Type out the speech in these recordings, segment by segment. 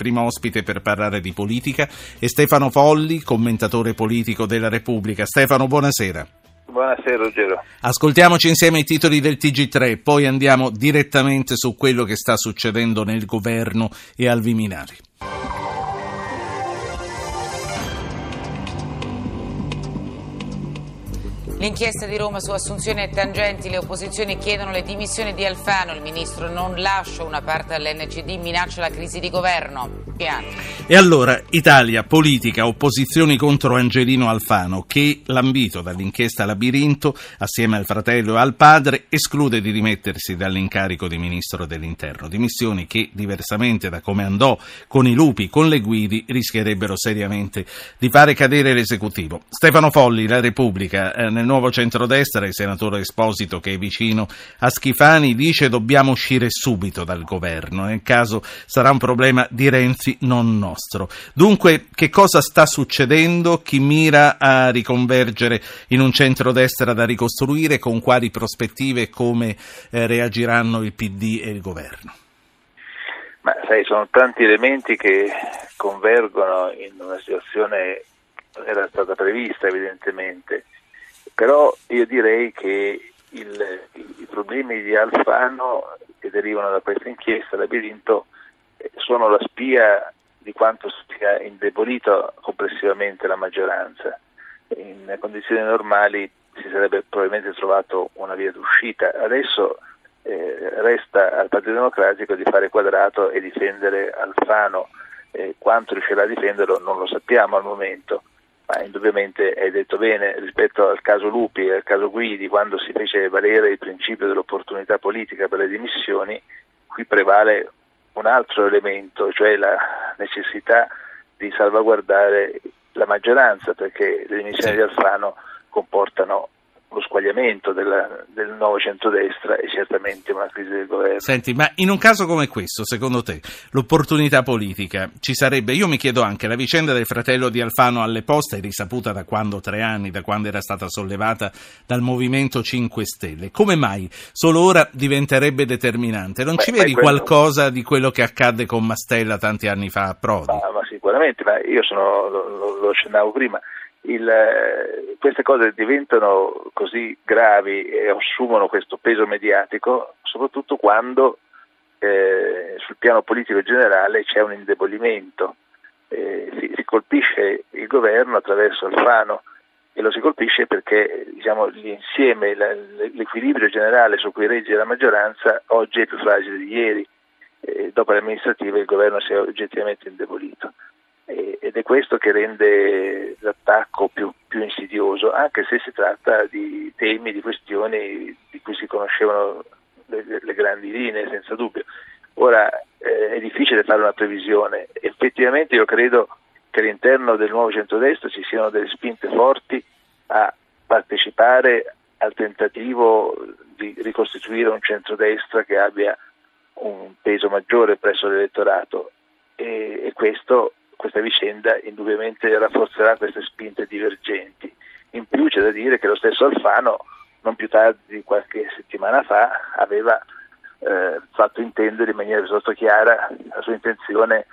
primo ospite per parlare di politica, e Stefano Folli, commentatore politico della Repubblica. Stefano, buonasera. Buonasera Ruggero. Ascoltiamoci insieme i titoli del TG3, poi andiamo direttamente su quello che sta succedendo nel governo e al Viminari. L'inchiesta di Roma su assunzioni e tangenti, le opposizioni chiedono le dimissioni di Alfano, il ministro non lascia una parte dell'NCD, minaccia la crisi di governo. E allora, Italia, politica, opposizioni contro Angelino Alfano, che, lambito dall'inchiesta Labirinto, assieme al fratello e al padre, esclude di rimettersi dall'incarico di ministro dell'interno. Dimissioni che, diversamente da come andò con i lupi, con le guidi, rischierebbero seriamente di fare cadere l'esecutivo. Stefano Folli, La Repubblica, eh, nel nuovo centrodestra, il senatore Esposito che è vicino a Schifani dice dobbiamo uscire subito dal governo, nel caso sarà un problema di Renzi non nostro. Dunque che cosa sta succedendo? Chi mira a riconvergere in un centrodestra da ricostruire? Con quali prospettive e come eh, reagiranno il PD e il governo? Ma sai, sono tanti elementi che convergono in una situazione che era stata prevista evidentemente. Però io direi che il, i problemi di Alfano che derivano da questa inchiesta, Labirinto, eh, sono la spia di quanto sia indebolito complessivamente la maggioranza. In condizioni normali si sarebbe probabilmente trovato una via d'uscita. Adesso eh, resta al Partito Democratico di fare quadrato e difendere Alfano. Eh, quanto riuscirà a difenderlo non lo sappiamo al momento ma indubbiamente hai detto bene rispetto al caso Lupi e al caso Guidi, quando si fece valere il principio dell'opportunità politica per le dimissioni, qui prevale un altro elemento, cioè la necessità di salvaguardare la maggioranza, perché le dimissioni di Alfano comportano lo squagliamento della, del nuovo centrodestra e certamente una crisi del governo. Senti, ma in un caso come questo, secondo te, l'opportunità politica ci sarebbe? Io mi chiedo anche, la vicenda del fratello di Alfano alle poste è risaputa da quando, tre anni, da quando era stata sollevata dal Movimento 5 Stelle. Come mai solo ora diventerebbe determinante? Non beh, ci vedi quello... qualcosa di quello che accadde con Mastella tanti anni fa a Prodi? Ma, ma sicuramente, ma io sono, lo, lo, lo accennavo prima, il, eh, queste cose diventano così gravi e assumono questo peso mediatico soprattutto quando eh, sul piano politico generale c'è un indebolimento. Eh, si, si, colpisce il governo attraverso Alfano e lo si colpisce perché diciamo, l'insieme, la, l'equilibrio generale su cui regge la maggioranza oggi è più fragile di ieri. dopo le amministrative il governo si è oggettivamente indebolito ed è questo che rende l'attacco più, più, insidioso, anche se si tratta di temi, di questioni di cui si conoscevano le, le grandi linee, senza dubbio. Ora eh, è difficile fare una previsione, effettivamente io credo che all'interno del nuovo centrodestra ci siano delle spinte forti a partecipare al tentativo di ricostituire un centrodestra che abbia un peso maggiore presso l'elettorato e, e questo questa vicenda indubbiamente rafforzerà queste spinte divergenti. In più c'è da dire che lo stesso Alfano, non più tardi di qualche settimana fa, aveva eh, fatto intendere in maniera piuttosto chiara la sua intenzione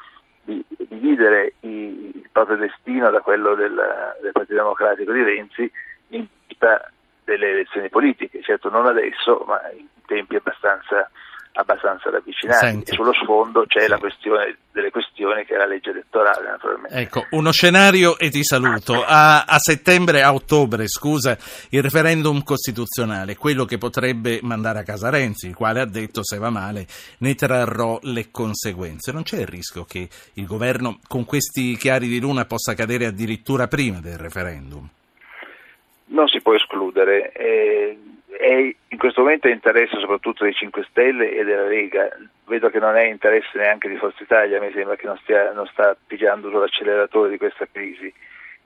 di dividere il, il proprio destino da quello del, del Partito Democratico di Renzi in vista delle elezioni politiche, certo non adesso, ma in tempi abbastanza abbastanza ravvicinati Senti. e sullo sfondo c'è sì. la questione delle questioni che è la legge elettorale naturalmente. Ecco, uno scenario e ti saluto. A, a, settembre, a ottobre, scusa, il referendum costituzionale, quello che potrebbe mandare a casa Renzi, il quale ha detto se va male ne trarrò le conseguenze. Non c'è il rischio che il governo con questi chiari di luna possa cadere addirittura prima del referendum? Non si può escludere. Eh, è in questo momento è interesse soprattutto dei 5 Stelle e della Lega, vedo che non è interesse neanche di Forza Italia, mi sembra che non, stia, non sta pigiando sull'acceleratore di questa crisi.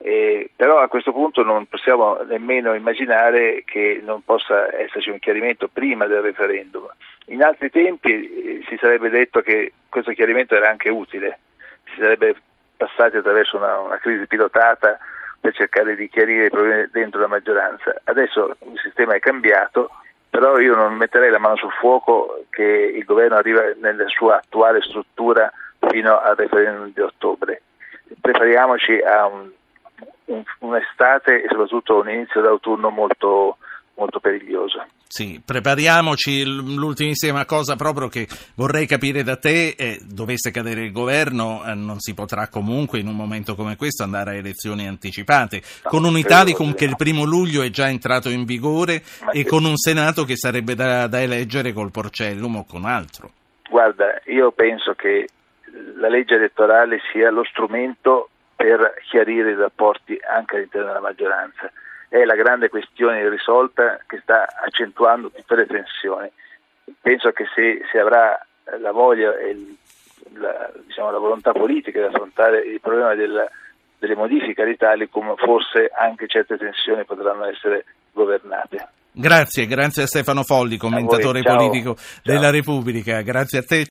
Eh, però a questo punto non possiamo nemmeno immaginare che non possa esserci un chiarimento prima del referendum. In altri tempi eh, si sarebbe detto che questo chiarimento era anche utile, si sarebbe passati attraverso una, una crisi pilotata per cercare di chiarire i problemi dentro la maggioranza. Adesso il sistema è cambiato, però io non metterei la mano sul fuoco che il governo arriva nella sua attuale struttura fino al referendum di ottobre. Prepariamoci a un, un, un'estate e soprattutto un inizio d'autunno molto, molto periglioso. Sì, prepariamoci. L'ultimissima cosa proprio che vorrei capire da te è, dovesse cadere il governo, eh, non si potrà comunque in un momento come questo andare a elezioni anticipate, con un Italicum che il primo luglio è già entrato in vigore e con un Senato che sarebbe da, da eleggere col Porcellum o con altro. Guarda, io penso che la legge elettorale sia lo strumento per chiarire i rapporti anche all'interno della maggioranza è la grande questione irrisolta che sta accentuando tutte le tensioni. Penso che se si avrà la voglia e la, diciamo, la, volontà politica di affrontare il problema del, delle modifiche all'Italicum, forse anche certe tensioni potranno essere governate. Grazie, grazie a Stefano Folli, commentatore politico ciao. della Repubblica. Grazie a te.